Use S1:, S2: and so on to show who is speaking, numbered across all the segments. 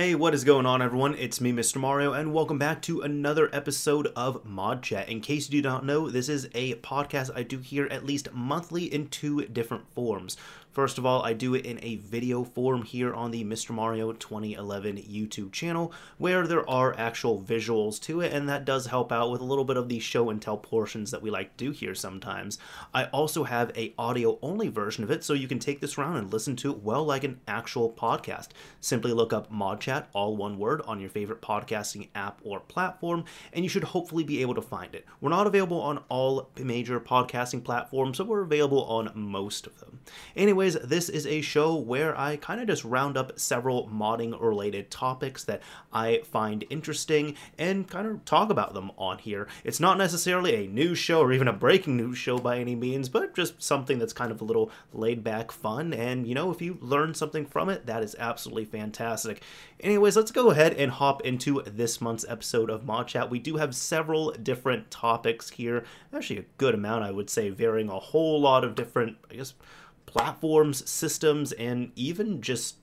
S1: Hey, what is going on, everyone? It's me, Mr. Mario, and welcome back to another episode of Mod Chat. In case you do not know, this is a podcast I do here at least monthly in two different forms. First of all, I do it in a video form here on the Mr. Mario 2011 YouTube channel, where there are actual visuals to it, and that does help out with a little bit of the show and tell portions that we like to do here sometimes. I also have a audio only version of it, so you can take this around and listen to it well like an actual podcast. Simply look up Mod Chat, all one word, on your favorite podcasting app or platform, and you should hopefully be able to find it. We're not available on all major podcasting platforms, but we're available on most of them. Anyway, anyways, this is a show where I kind of just round up several modding related topics that I find interesting and kind of talk about them on here. It's not necessarily a news show or even a breaking news show by any means, but just something that's kind of a little laid back fun. And, you know, if you learn something from it, that is absolutely fantastic. Anyways, let's go ahead and hop into this month's episode of Mod Chat. We do have several different topics here, actually, a good amount, I would say, varying a whole lot of different, I guess, platforms, systems, and even just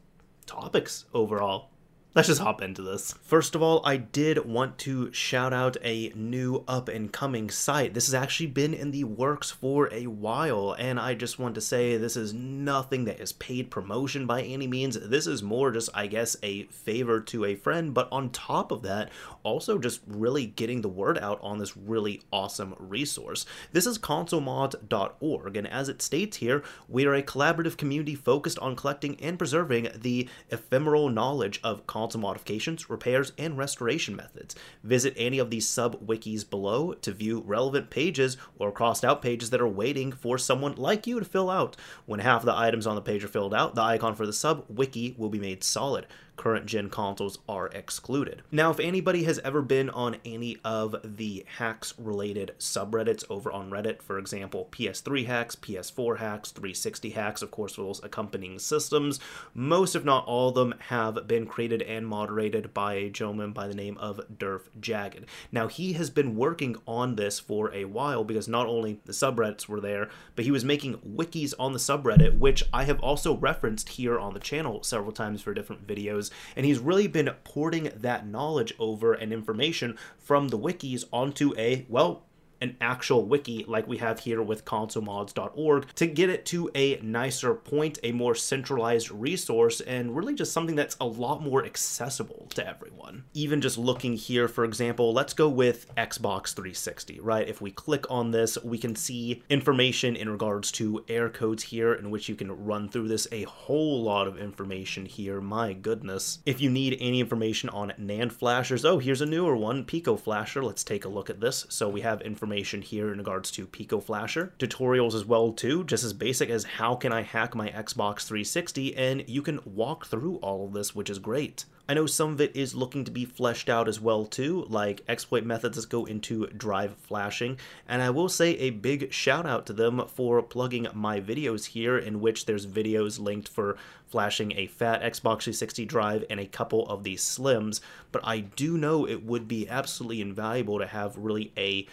S1: topics overall. Let's just hop into this. First of all, I did want to shout out a new up and coming site. This has actually been in the works for a while, and I just want to say this is nothing that is paid promotion by any means. This is more just, I guess, a favor to a friend, but on top of that, also just really getting the word out on this really awesome resource. This is consolemod.org, and as it states here, we are a collaborative community focused on collecting and preserving the ephemeral knowledge of console modifications, repairs, and restoration methods. Visit any of these sub-wikis below to view relevant pages or crossed out pages that are waiting for someone like you to fill out. When half the items on the page are filled out, the icon for the sub-wiki will be made solid current gen consoles are excluded. Now, if anybody has ever been on any of the hacks related subreddits over on Reddit, for example, PS3 hacks, PS4 hacks, 360 hacks, of course, those accompanying systems, most, if not all of them, have been created and moderated by a gentleman by the name of Durf Jagged. Now, he has been working on this for a while because not only the subreddits were there, but he was making wikis on the subreddit, which I have also referenced here on the channel several times for different videos and he's really been porting that knowledge over and information from the wikis onto a, well, an actual wiki like we have here with consolemods.org to get it to a nicer point, a more centralized resource, and really just something that's a lot more accessible to everyone. Even just looking here, for example, let's go with Xbox 360, right? If we click on this, we can see information in regards to air codes here in which you can run through this a whole lot of information here. My goodness. If you need any information on NAND flashers, oh, here's a newer one, Pico Flasher. Let's take a look at this. So we have information information here in regards to Pico Flasher. Tutorials as well too, just as basic as how can I hack my Xbox 360 and you can walk through all of this, which is great. I know some of it is looking to be fleshed out as well too, like exploit methods that go into drive flashing, and I will say a big shout out to them for plugging my videos here in which there's videos linked for flashing a fat Xbox 360 drive and a couple of these slims, but I do know it would be absolutely invaluable to have really a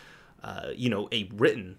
S1: uh, you know, a written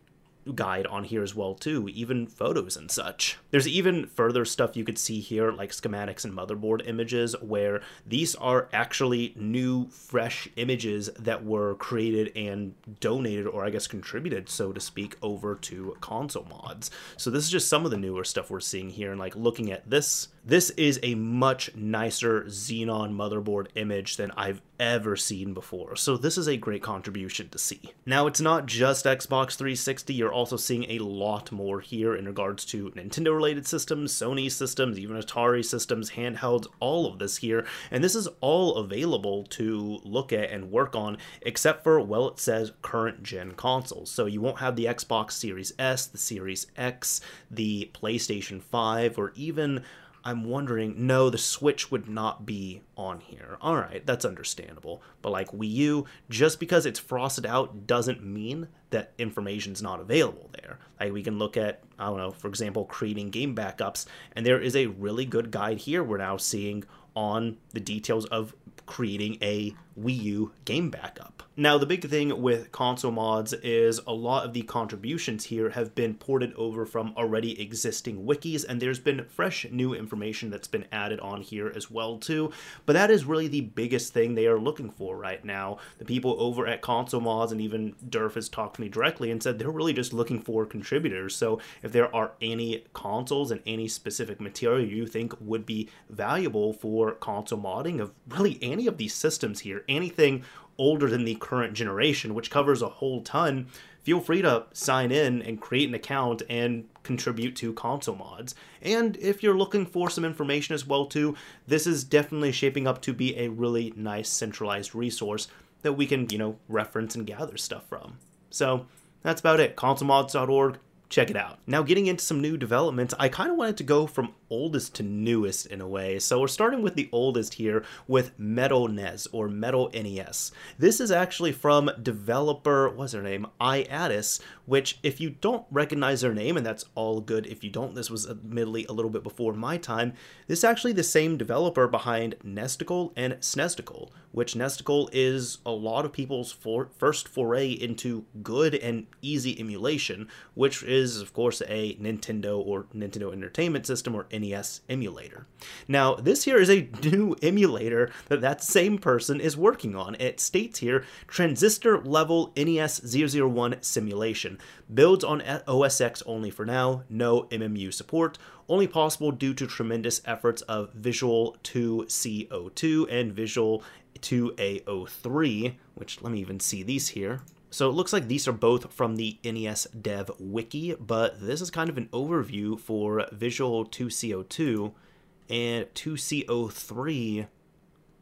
S1: guide on here as well too, even photos and such. There's even further stuff you could see here like schematics and motherboard images where these are actually new fresh images that were created and donated or I guess contributed so to speak over to console mods. So this is just some of the newer stuff we're seeing here and like looking at this this is a much nicer Xenon motherboard image than I've ever seen before, so this is a great contribution to see. Now, it's not just Xbox 360, you're also seeing a lot more here in regards to Nintendo related systems, Sony systems, even Atari systems, handhelds, all of this here, and this is all available to look at and work on, except for, well, it says current gen consoles. So you won't have the Xbox Series S, the Series X, the PlayStation 5, or even I'm wondering, no, the Switch would not be on here. All right, that's understandable. But like Wii U, just because it's frosted out doesn't mean that information's not available there. Like we can look at, I don't know, for example, creating game backups, and there is a really good guide here we're now seeing on the details of creating a Wii U game backup. Now, the big thing with console mods is a lot of the contributions here have been ported over from already existing wikis, and there's been fresh new information that's been added on here as well too. But that is really the biggest thing they are looking for right now. The people over at console mods and even Durf has talked to me directly and said they're really just looking for contributors. So if there are any consoles and any specific material you think would be valuable for console modding of really any of these systems here, anything older than the current generation, which covers a whole ton, feel free to sign in and create an account and contribute to console mods. And if you're looking for some information as well too, this is definitely shaping up to be a really nice centralized resource that we can, you know, reference and gather stuff from. So that's about it. ConsoleMods.org, check it out. Now, getting into some new developments, I kind of wanted to go from oldest to newest in a way. So we're starting with the oldest here with Metal NES or Metal NES. This is actually from developer, what's their name? iAddis, which if you don't recognize their name, and that's all good if you don't, this was admittedly a little bit before my time, this is actually the same developer behind Nesticle and Snesticle, which Nesticle is a lot of people's for- first foray into good and easy emulation, which is of course a Nintendo or Nintendo Entertainment System or NES emulator. Now, this here is a new emulator that that same person is working on. It states here transistor level NES 001 simulation. Builds on OS X only for now, no MMU support, only possible due to tremendous efforts of Visual 2 CO2 and Visual 2A03, which let me even see these here. So it looks like these are both from the NES Dev Wiki, but this is kind of an overview for Visual 2CO2 and 2CO3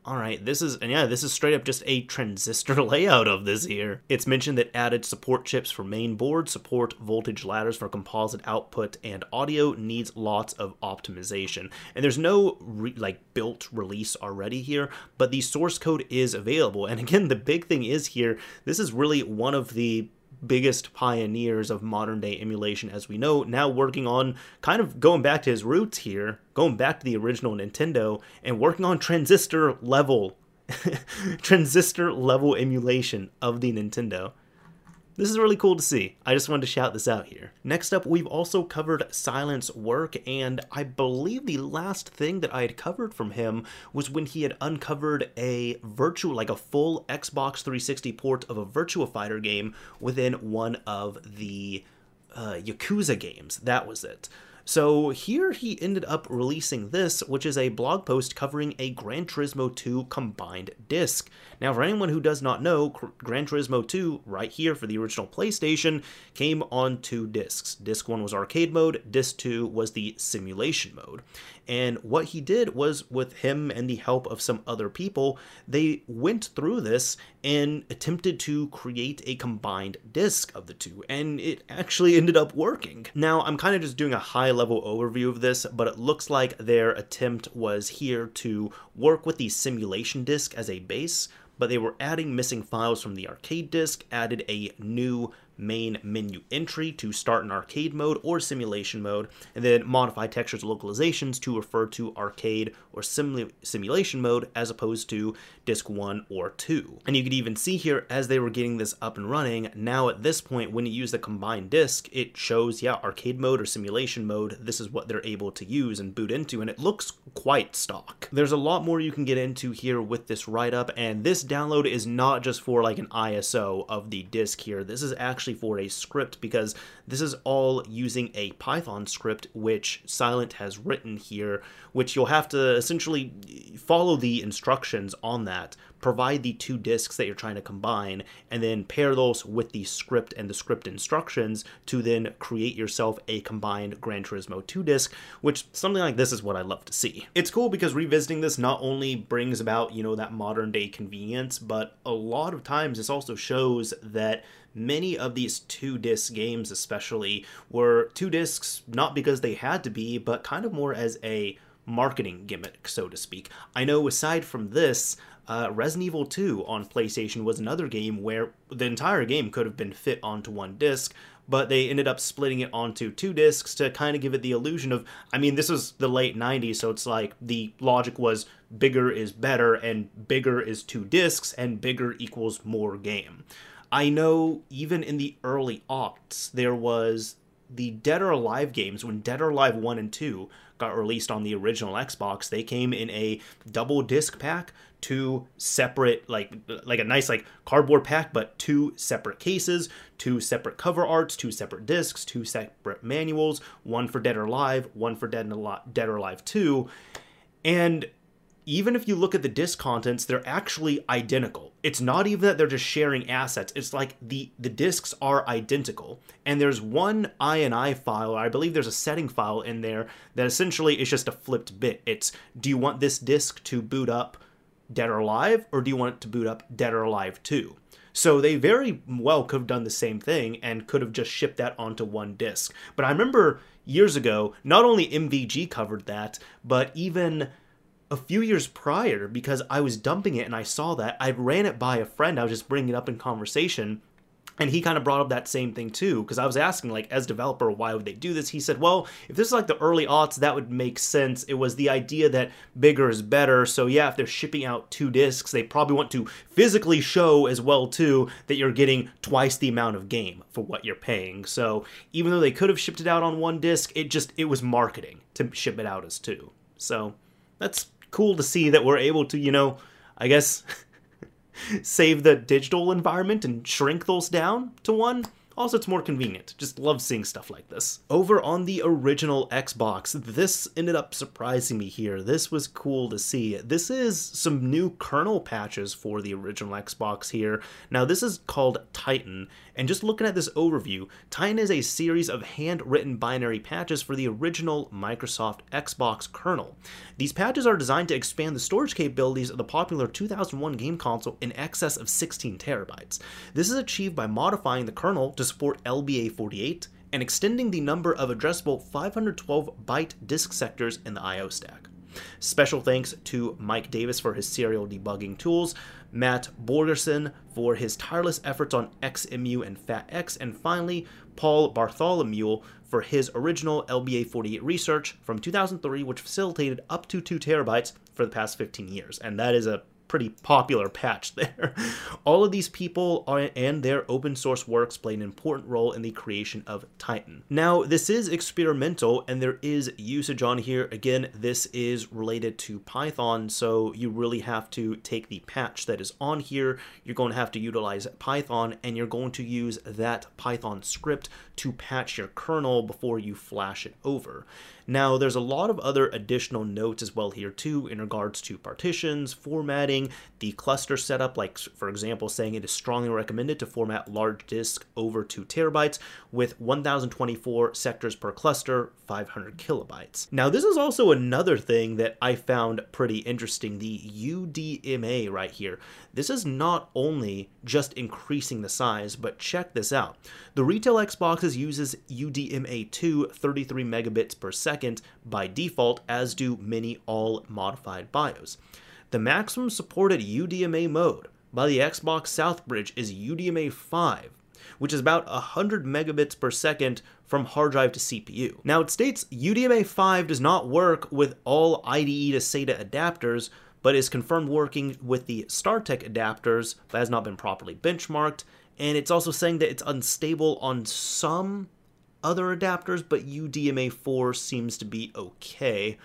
S1: all right, this is, and yeah, this is straight up just a transistor layout of this here. It's mentioned that added support chips for main board, support voltage ladders for composite output, and audio needs lots of optimization. And there's no re- like built release already here, but the source code is available. And again, the big thing is here, this is really one of the biggest pioneers of modern day emulation as we know, now working on kind of going back to his roots here, going back to the original Nintendo and working on transistor level transistor level emulation of the Nintendo. This is really cool to see. I just wanted to shout this out here. Next up, we've also covered Silent's work, and I believe the last thing that I had covered from him was when he had uncovered a virtual, like a full Xbox 360 port of a Virtua Fighter game within one of the uh, Yakuza games. That was it. So here he ended up releasing this, which is a blog post covering a Gran Turismo 2 combined disc. Now, for anyone who does not know, Gran Turismo 2, right here for the original PlayStation, came on two discs. Disc 1 was arcade mode, disc 2 was the simulation mode. And what he did was, with him and the help of some other people, they went through this and attempted to create a combined disc of the two, and it actually ended up working. Now, I'm kind of just doing a high level overview of this, but it looks like their attempt was here to work with the simulation disc as a base, but they were adding missing files from the arcade disc, added a new main menu entry to start in arcade mode or simulation mode, and then modify textures localizations to refer to arcade or simu- simulation mode as opposed to disk 1 or 2. And you could even see here as they were getting this up and running, now at this point when you use the combined disk, it shows, yeah, arcade mode or simulation mode, this is what they're able to use and boot into, and it looks quite stock. There's a lot more you can get into here with this write-up, and this download is not just for like an ISO of the disk here, this is actually actually for a script because this is all using a Python script which Silent has written here, which you'll have to essentially follow the instructions on that, provide the two disks that you're trying to combine, and then pair those with the script and the script instructions to then create yourself a combined Gran Turismo 2 disc, which something like this is what I love to see. It's cool because revisiting this not only brings about, you know, that modern day convenience, but a lot of times this also shows that many of these two disc games, especially, were two discs not because they had to be, but kind of more as a marketing gimmick, so to speak. I know aside from this, uh, Resident Evil 2 on PlayStation was another game where the entire game could have been fit onto one disc, but they ended up splitting it onto two discs to kind of give it the illusion of I mean, this was the late 90s, so it's like the logic was bigger is better and bigger is two discs and bigger equals more game. I know even in the early aughts there was the Dead or Alive games when Dead or Alive 1 and 2 got released on the original Xbox, they came in a double disc pack, two separate like like a nice like cardboard pack but two separate cases, two separate cover arts, two separate discs, two separate manuals, one for Dead or Alive, one for Dead, Dead or Alive 2. And even if you look at the disk contents, they're actually identical. It's not even that they're just sharing assets. It's like the the disks are identical. And there's one INI file, I believe there's a setting file in there that essentially is just a flipped bit. It's do you want this disk to boot up Dead or Alive or do you want it to boot up Dead or Alive 2? So they very well could have done the same thing and could have just shipped that onto one disk. But I remember years ago, not only MVG covered that, but even a few years prior because I was dumping it and I saw that. I ran it by a friend. I was just bringing it up in conversation. And he kind of brought up that same thing too, because I was asking, like, as developer, why would they do this? He said, well, if this is like the early aughts, that would make sense. It was the idea that bigger is better. So yeah, if they're shipping out two discs, they probably want to physically show as well too that you're getting twice the amount of game for what you're paying. So even though they could have shipped it out on one disc, it just it was marketing to ship it out as two. So that's cool to see that we're able to, you know, I guess save the digital environment and shrink those down to one. Also, it's more convenient. Just love seeing stuff like this. Over on the original Xbox, this ended up surprising me here. This was cool to see. This is some new kernel patches for the original Xbox here. Now, this is called Titan, and just looking at this overview, Titan is a series of handwritten binary patches for the original Microsoft Xbox kernel. These patches are designed to expand the storage capabilities of the popular 2001 game console in excess of 16 terabytes. This is achieved by modifying the kernel to support LBA48 and extending the number of addressable 512 byte disk sectors in the I.O. stack. Special thanks to Mike Davis for his serial debugging tools, Matt Borgerson for his tireless efforts on xemu and FATX, and finally, Paul Bartholomew for his original LBA 48 research from 2003, which facilitated up to 2 terabytes for the past 15 years. And that is a pretty popular patch there. All of these people are, and their open source works play an important role in the creation of Titan. Now, this is experimental and there is usage on here. Again, this is related to Python, so you really have to take the patch that is on here. You're going to have to utilize Python and you're going to use that Python script to patch your kernel before you flash it over. Now, there's a lot of other additional notes as well here too in regards to partitions, formatting, the cluster setup, like for example, saying it is strongly recommended to format large disk over 2 terabytes with 1024 sectors per cluster, 500 kilobytes. Now, this is also another thing that I found pretty interesting, the UDMA right here. This is not only just increasing the size, but check this out. The retail Xboxes uses UDMA2 33 megabits per second by default, as do many all modified BIOS. The maximum supported UDMA mode by the Xbox Southbridge is UDMA 5, which is about 100 megabits per second from hard drive to CPU. Now it states UDMA 5 does not work with all IDE to SATA adapters, but is confirmed working with the StarTech adapters but has not been properly benchmarked. And it's also saying that it's unstable on some other adapters, but UDMA4 seems to be okay.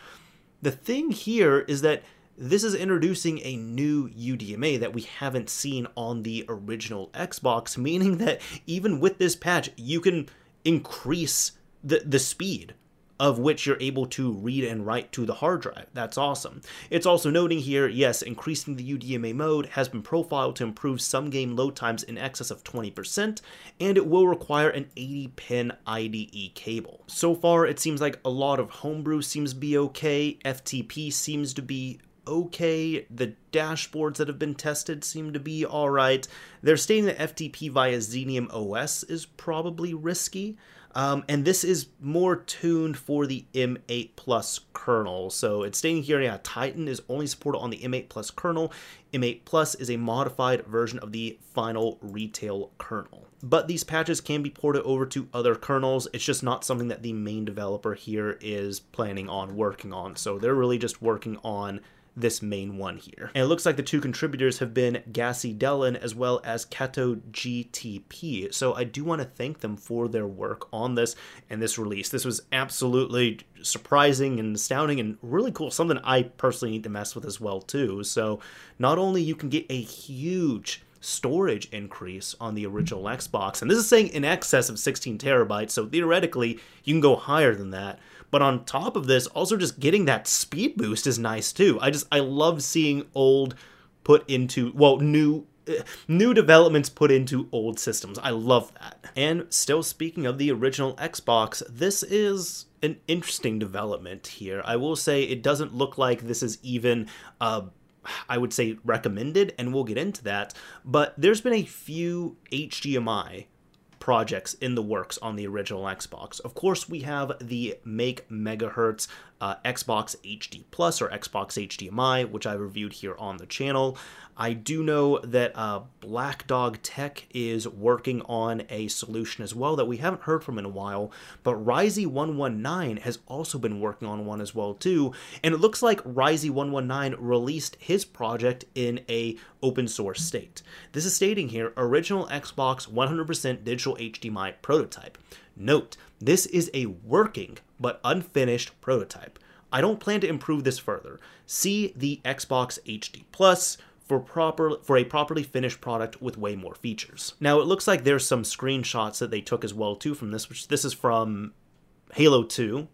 S1: The thing here is that this is introducing a new UDMA that we haven't seen on the original Xbox, meaning that even with this patch, you can increase the, the speed of which you're able to read and write to the hard drive. That's awesome. It's also noting here, yes, increasing the UDMA mode has been profiled to improve some game load times in excess of 20%, and it will require an 80 pin IDE cable. So far, it seems like a lot of homebrew seems to be okay, FTP seems to be okay. The dashboards that have been tested seem to be alright. They're stating that FTP via Xenium OS is probably risky. Um, and this is more tuned for the M8 Plus kernel. So it's stating here, yeah, Titan is only supported on the M8 Plus kernel. M8 Plus is a modified version of the final retail kernel. But these patches can be ported over to other kernels. It's just not something that the main developer here is planning on working on. So they're really just working on this main one here. And it looks like the two contributors have been Gassy Dellin as well as Kato GTP. So I do want to thank them for their work on this and this release. This was absolutely surprising and astounding and really cool. Something I personally need to mess with as well too. So not only you can get a huge storage increase on the original Xbox. And this is saying in excess of 16 terabytes, so theoretically you can go higher than that. But on top of this, also just getting that speed boost is nice too. I just I love seeing old put into well new uh, new developments put into old systems. I love that. And still speaking of the original Xbox, this is an interesting development here. I will say it doesn't look like this is even uh I would say recommended, and we'll get into that. But there's been a few HDMI projects in the works on the original Xbox. Of course, we have the Make Megahertz uh, Xbox HD Plus or Xbox HDMI, which I reviewed here on the channel. I do know that uh, Black Dog Tech is working on a solution as well that we haven't heard from in a while, but Ryzee119 has also been working on one as well too, and it looks like Ryzee119 released his project in a open source state. This is stating here, original Xbox 100% digital HDMI prototype. Note, this is a working but unfinished prototype. I don't plan to improve this further. See the Xbox HD Plus, for proper for a properly finished product with way more features. Now it looks like there's some screenshots that they took as well too from this, which this is from Halo 2.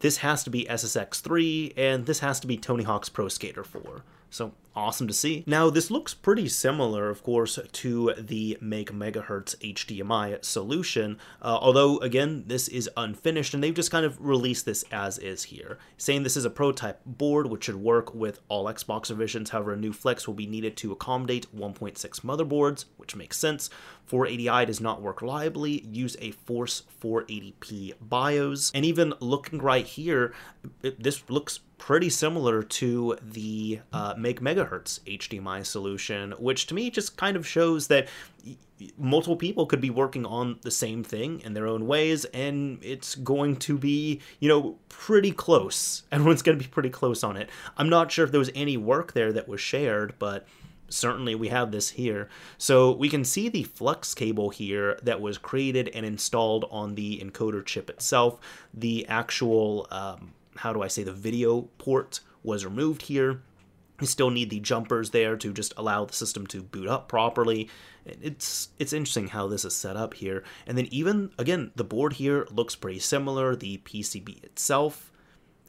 S1: This has to be SSX 3, and this has to be Tony Hawk's Pro Skater 4. So awesome to see. Now, this looks pretty similar, of course, to the Make Megahertz HDMI solution, uh, although, again, this is unfinished, and they've just kind of released this as is here, saying this is a prototype board which should work with all Xbox revisions. However, a new flex will be needed to accommodate 1.6 motherboards, which makes sense. 480i does not work reliably. Use a Force 480p BIOS. And even looking right here, it, this looks pretty similar to the uh, Make Megahertz HDMI solution, which to me just kind of shows that multiple people could be working on the same thing in their own ways, and it's going to be, you know, pretty close. Everyone's going to be pretty close on it. I'm not sure if there was any work there that was shared, but certainly we have this here. So we can see the flux cable here that was created and installed on the encoder chip itself. The actual um, how do I say, the video port was removed here. We still need the jumpers there to just allow the system to boot up properly. It's it's interesting how this is set up here. And then even, again, the board here looks pretty similar, the PCB itself.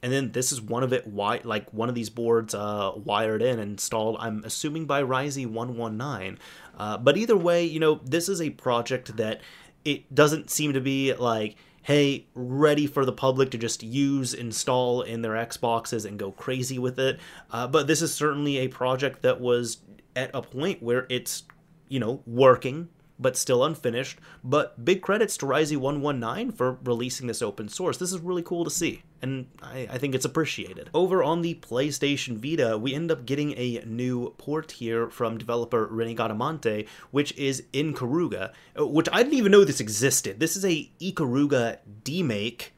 S1: And then this is one of it, like one of these boards uh, wired in installed, I'm assuming by Ryzee 119. Uh, but either way, you know, this is a project that it doesn't seem to be like, hey, ready for the public to just use, install in their Xboxes and go crazy with it. Uh, but this is certainly a project that was at a point where it's, you know, working but still unfinished. But big credits to Ryzee119 for releasing this open source. This is really cool to see, and I, I, think it's appreciated. Over on the PlayStation Vita, we end up getting a new port here from developer Amante, which is Ikaruga, uh, which I didn't even know this existed. This is a Ikaruga demake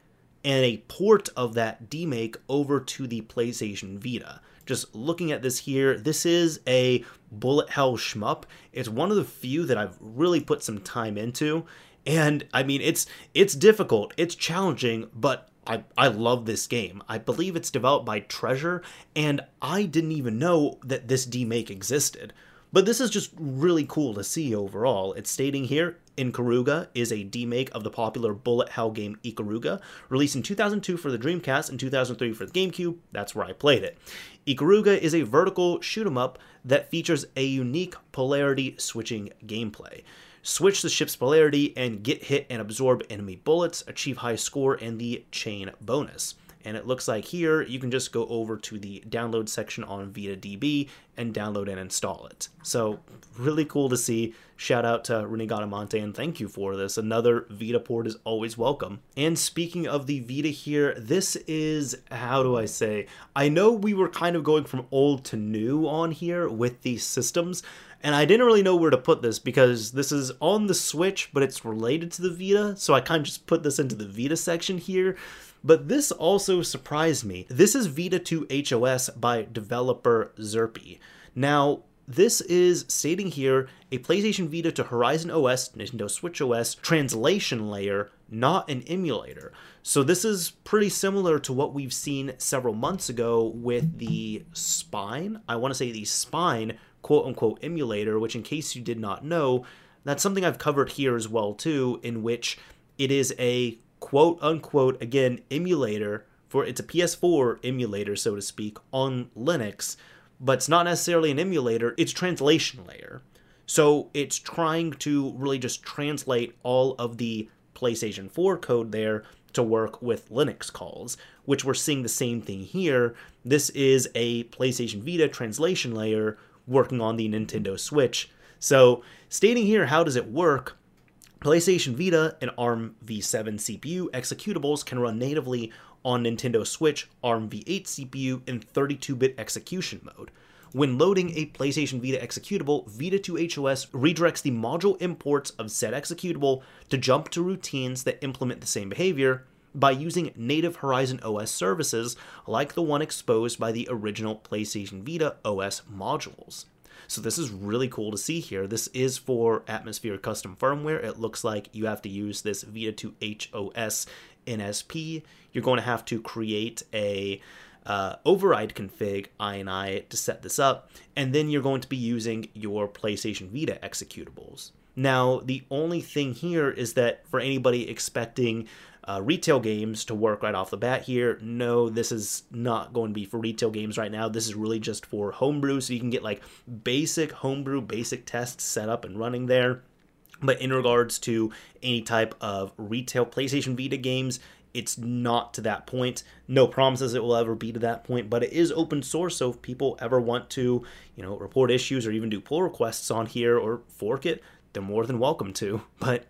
S1: and a port of that demake over to the PlayStation Vita just looking at this here, this is a bullet hell shmup. It's one of the few that I've really put some time into. And I mean, it's it's difficult, it's challenging, but I, I love this game. I believe it's developed by Treasure, and I didn't even know that this demake existed. But this is just really cool to see overall. It's stating here Ikaruga is a demake of the popular bullet hell game Ikaruga, released in 2002 for the Dreamcast and 2003 for the GameCube. That's where I played it. Ikaruga is a vertical shoot 'em up that features a unique polarity switching gameplay. Switch the ship's polarity and get hit and absorb enemy bullets, achieve high score, and the chain bonus. And it looks like here you can just go over to the download section on VitaDB and download and install it. So really cool to see. Shout out to Rinnegatamante and thank you for this. Another Vita port is always welcome. And speaking of the Vita here, this is, how do I say, I know we were kind of going from old to new on here with these systems, and I didn't really know where to put this because this is on the Switch, but it's related to the Vita, so I kind of just put this into the Vita section here. But this also surprised me. This is Vita 2 HOS by developer xerpi. Now, this is stating here a PlayStation Vita to Horizon OS, Nintendo Switch OS translation layer, not an emulator. So this is pretty similar to what we've seen several months ago with the Spine. I want to say the Spine quote unquote emulator, which in case you did not know, that's something I've covered here as well too, in which it is a quote unquote again emulator for it's a PS4 emulator so to speak on Linux but it's not necessarily an emulator, it's translation layer. So it's trying to really just translate all of the PlayStation 4 code there to work with Linux calls, which we're seeing the same thing here. This is a PlayStation Vita translation layer working on the Nintendo Switch. So, stating here how does it work? PlayStation Vita and ARM v7 CPU executables can run natively on Nintendo Switch ARM v8 CPU in 32 bit execution mode. When loading a PlayStation Vita executable, Vita 2 HOS redirects the module imports of said executable to jump to routines that implement the same behavior by using native Horizon OS services like the one exposed by the original PlayStation Vita OS modules. So this is really cool to see here. This is for Atmosphere custom firmware. It looks like you have to use this Vita 2 HOS NSP, you're going to have to create a uh, override config ini to set this up, and then you're going to be using your PlayStation Vita executables. Now, the only thing here is that for anybody expecting uh, retail games to work right off the bat here, no, this is not going to be for retail games right now. This is really just for homebrew, so you can get like basic homebrew, basic tests set up and running there. But in regards to any type of retail PlayStation Vita games, it's not to that point. No promises it will ever be to that point, but it is open source. So if people ever want to, you know, report issues or even do pull requests on here or fork it, they're more than welcome to. But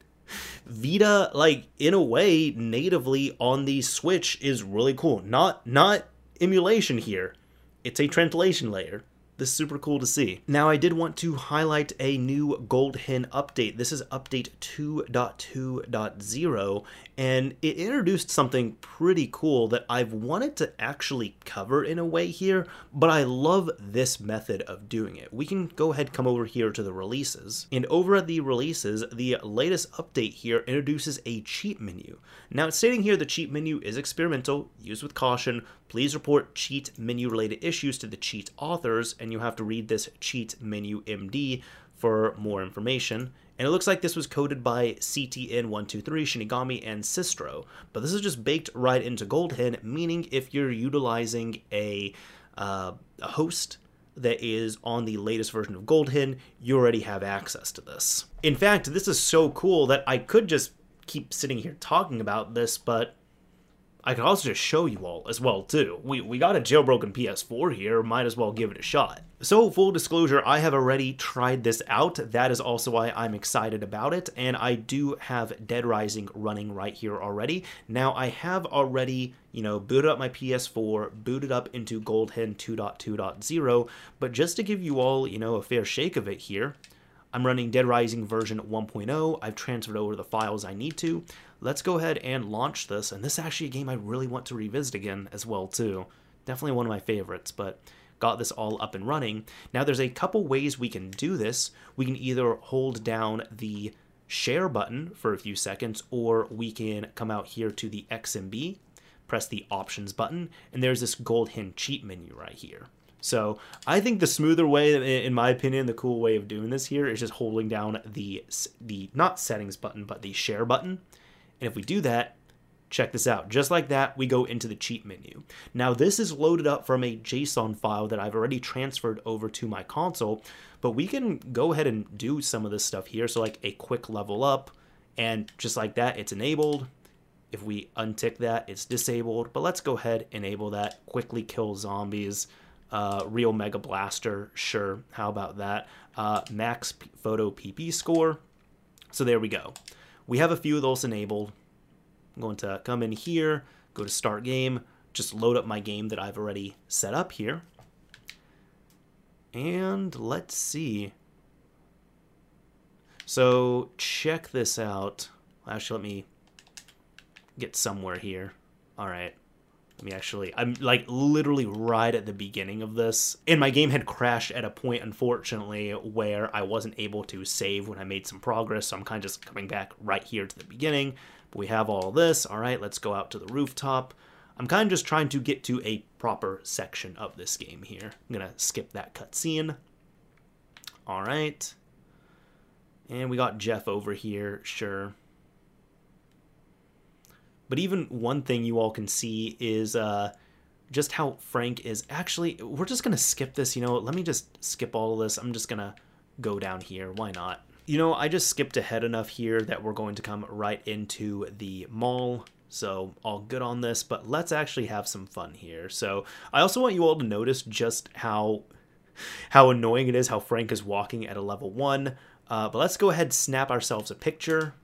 S1: Vita, like in a way, natively on the Switch is really cool. Not not emulation here. It's a translation layer. This is super cool to see. Now, I did want to highlight a new GoldHEN update. This is update 2.2.0, and it introduced something pretty cool that I've wanted to actually cover in a way here, but I love this method of doing it. We can go ahead come over here to the releases, and over at the releases, the latest update here introduces a cheat menu. Now, it's stating here the cheat menu is experimental, use with caution, please report cheat menu related issues to the cheat authors, and you have to read this cheat menu MD for more information. And it looks like this was coded by CTN123, Shinigami, and Sistro. But this is just baked right into GoldHEN, meaning if you're utilizing a, uh, a host that is on the latest version of GoldHEN, you already have access to this. In fact, this is so cool that I could just keep sitting here talking about this, but I could also just show you all as well too. We we got a jailbroken PS4 here, might as well give it a shot. So full disclosure, I have already tried this out. That is also why I'm excited about it, and I do have Dead Rising running right here already. Now I have already, you know, booted up my PS4, booted up into GoldHEN 2.2.0, but just to give you all, you know, a fair shake of it here, I'm running Dead Rising version 1.0. I've transferred over the files I need to let's go ahead and launch this. And this is actually a game I really want to revisit again as well too. Definitely one of my favorites, but got this all up and running. Now there's a couple ways we can do this. We can either hold down the share button for a few seconds, or we can come out here to the XMB, press the options button, and there's this GoldHEN cheat menu right here. So I think the smoother way, in my opinion, the cool way of doing this here is just holding down the the not settings button, but the share button, and if we do that, check this out. Just like that, we go into the cheat menu. Now, this is loaded up from a JSON file that I've already transferred over to my console, but we can go ahead and do some of this stuff here. So like a quick level up, and just like that, it's enabled. If we untick that, it's disabled, but let's go ahead, and enable that, quickly kill zombies. Uh, Real Mega Buster, sure, how about that? Uh, max Photo PP score. So there we go. We have a few of those enabled. I'm going to come in here, go to Start Game, just load up my game that I've already set up here. And let's see. So check this out. Actually, let me get somewhere here. All right. Let me actually, I'm like literally right at the beginning of this. And my game had crashed at a point, unfortunately, where I wasn't able to save when I made some progress. So I'm kind of just coming back right here to the beginning. But we have all this. All right, let's go out to the rooftop. I'm kind of just trying to get to a proper section of this game here. I'm going to skip that cutscene. All right. And we got Jeff over here, sure. But even one thing you all can see is uh, just how Frank is actually. We're just gonna skip this. You know, let me just skip all of this. I'm just gonna go down here. Why not? You know, I just skipped ahead enough here that we're going to come right into the mall. So all good on this, but let's actually have some fun here. So I also want you all to notice just how how annoying it is how Frank is walking at a level one. Uh, but let's go ahead and snap ourselves a picture.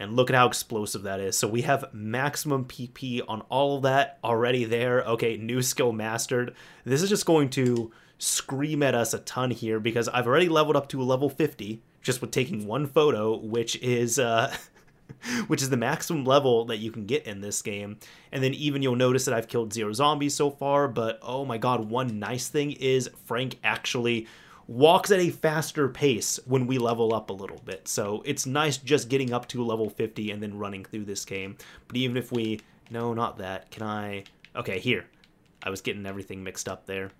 S1: And look at how explosive that is. So we have maximum PP on all of that already there. Okay, new skill mastered. This is just going to scream at us a ton here because I've already leveled up to a level 50 just with taking one photo, which is uh, which is the maximum level that you can get in this game. And then even you'll notice that I've killed zero zombies so far, but oh my god, one nice thing is Frank actually walks at a faster pace when we level up a little bit. So it's nice just getting up to level 50 and then running through this game. But even if we... No, not that. Can I... Okay, here. I was getting everything mixed up there.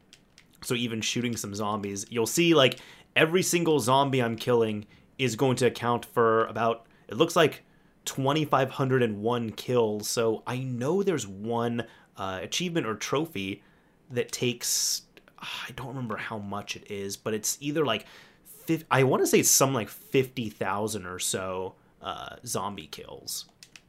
S1: So even shooting some zombies, you'll see like every single zombie I'm killing is going to account for about... It looks like 2,501 kills. So I know there's one uh, achievement or trophy that takes I don't remember how much it is, but it's either like I want to say it's some like 50,000 or so uh, zombie kills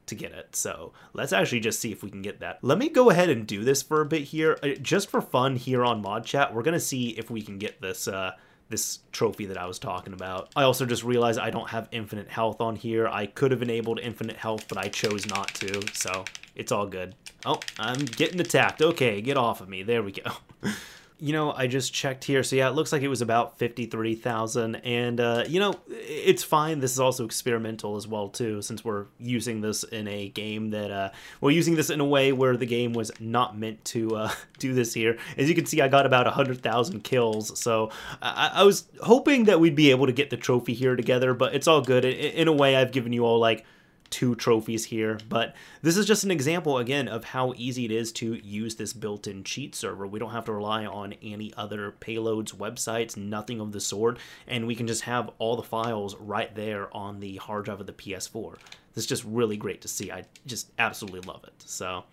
S1: to get it. So let's actually just see if we can get that. Let me go ahead and do this for a bit here. Uh, just for fun here on Mod Chat, we're to see if we can get this uh, this trophy that I was talking about. I also just realized I don't have infinite health on here. I could have enabled infinite health, but I chose not to, so it's all good. Oh, I'm getting attacked. Okay, get off of me. There we go. you know, I just checked here. So yeah, it looks like it was about 53,000 and uh, you know, it's fine. This is also experimental as well too since we're using this in a game that uh we're using this in a way where the game was not meant to uh do this here. As you can see, I got about 100,000 kills. So I, I was hoping that we'd be able to get the trophy here together, but it's all good. In, in a way, I've given you all like two trophies here, but this is just an example again of how easy it is to use this built-in cheat server. We don't have to rely on any other payloads, websites, nothing of the sort, and we can just have all the files right there on the hard drive of the PS4. This is just really great to see. I just absolutely love it. So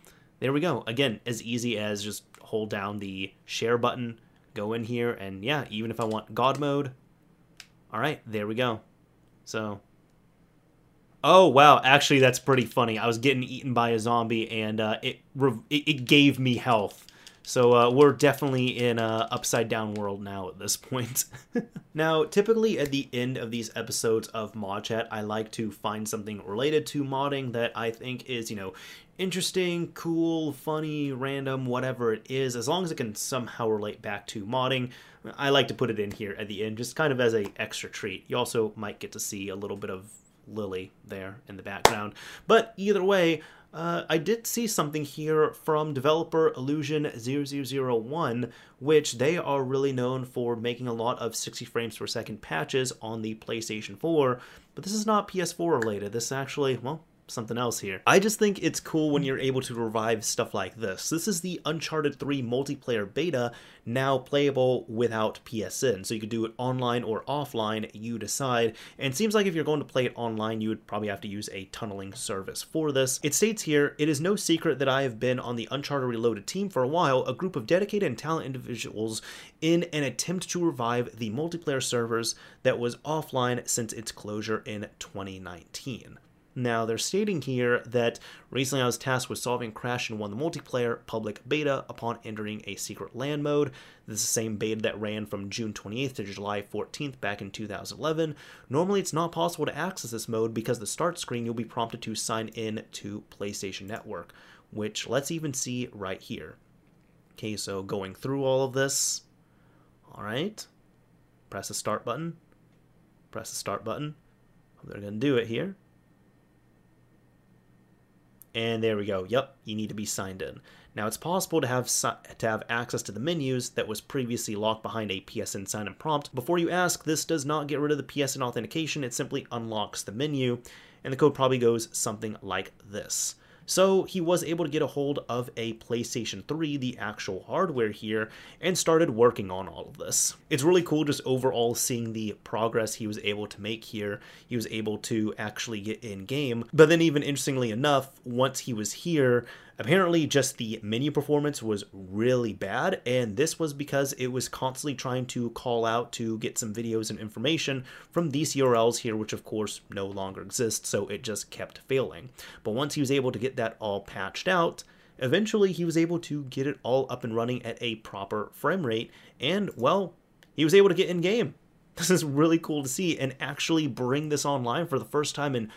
S1: there we go. Again, as easy as just hold down the share button, go in here, and yeah, even if I want God mode, all right, there we go. So Oh wow! Actually, that's pretty funny. I was getting eaten by a zombie, and uh, it, it gave me health. So uh, we're definitely in a upside down world now at this point. now, typically at the end of these episodes of Mod Chat, I like to find something related to modding that I think is, you know, interesting, cool, funny, random, whatever it is, as long as it can somehow relate back to modding. I like to put it in here at the end, just kind of as a extra treat. You also might get to see a little bit of Lily there in the background. But either way, uh, I did see something here from developer Illusion0001, which they are really known for making a lot of 60 frames per second patches on the PlayStation 4, but this is not PS4 related. This is actually, well, something else here. I just think it's cool when you're able to revive stuff like this. This is the Uncharted 3 multiplayer beta, now playable without PSN. So you could do it online or offline, you decide. And seems like if you're going to play it online, you would probably have to use a tunneling service for this. It states here, it is no secret that I have been on the Uncharted Reloaded team for a while, a group of dedicated and talented individuals in an attempt to revive the multiplayer servers that was offline since its closure in 2019. Now, they're stating here that recently I was tasked with solving Crash and won the multiplayer public beta upon entering a secret land mode. This is the same beta that ran from June 28th to July 14th back in 2011. Normally, it's not possible to access this mode because the start screen you'll be prompted to sign in to PlayStation Network, which let's even see right here. Okay, so going through all of this, all right, press the start button, press the start button. They're going to do it here. And there we go. Yep, you need to be signed in. Now it's possible to have to have access to the menus that was previously locked behind a PSN sign-in prompt. Before you ask, this does not get rid of the PSN authentication, it simply unlocks the menu, and the code probably goes something like this. So he was able to get a hold of a PlayStation 3, the actual hardware here, and started working on all of this. It's really cool just overall seeing the progress he was able to make here. He was able to actually get in game. But then even interestingly enough, once he was here, Apparently, just the menu performance was really bad, and this was because it was constantly trying to call out to get some videos and information from these URLs here, which of course no longer exist, so it just kept failing. But once he was able to get that all patched out, eventually he was able to get it all up and running at a proper frame rate, and well, he was able to get in game. This is really cool to see and actually bring this online for the first time in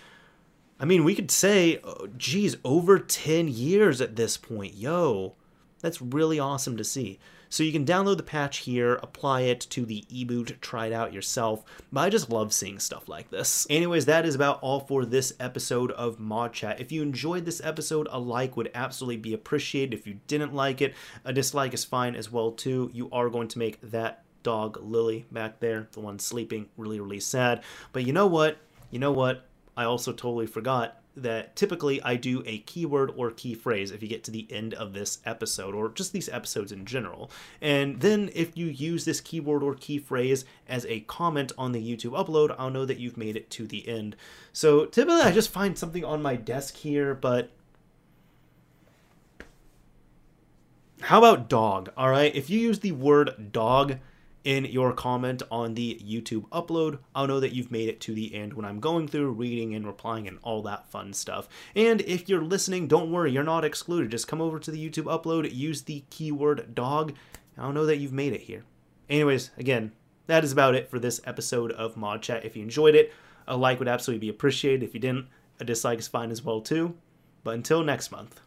S1: I mean, we could say, geez, over 10 years at this point. Yo, that's really awesome to see. So you can download the patch here, apply it to the eBoot, try it out yourself. But I just love seeing stuff like this. Anyways, that is about all for this episode of Mod Chat. If you enjoyed this episode, a like would absolutely be appreciated. If you didn't like it, a dislike is fine as well too. You are going to make that dog Lily back there, the one sleeping, really, really sad. But you know what? You know what? I also totally forgot that typically I do a keyword or key phrase if you get to the end of this episode or just these episodes in general. And then if you use this keyword or key phrase as a comment on the YouTube upload, I'll know that you've made it to the end. So typically I just find something on my desk here, but how about dog? All right, if you use the word dog in your comment on the YouTube upload. I'll know that you've made it to the end when I'm going through reading and replying and all that fun stuff. And if you're listening, don't worry, you're not excluded. Just come over to the YouTube upload, use the keyword dog. I'll know that you've made it here. Anyways, again, that is about it for this episode of Mod Chat. If you enjoyed it, a like would absolutely be appreciated. If you didn't, a dislike is fine as well too. But until next month.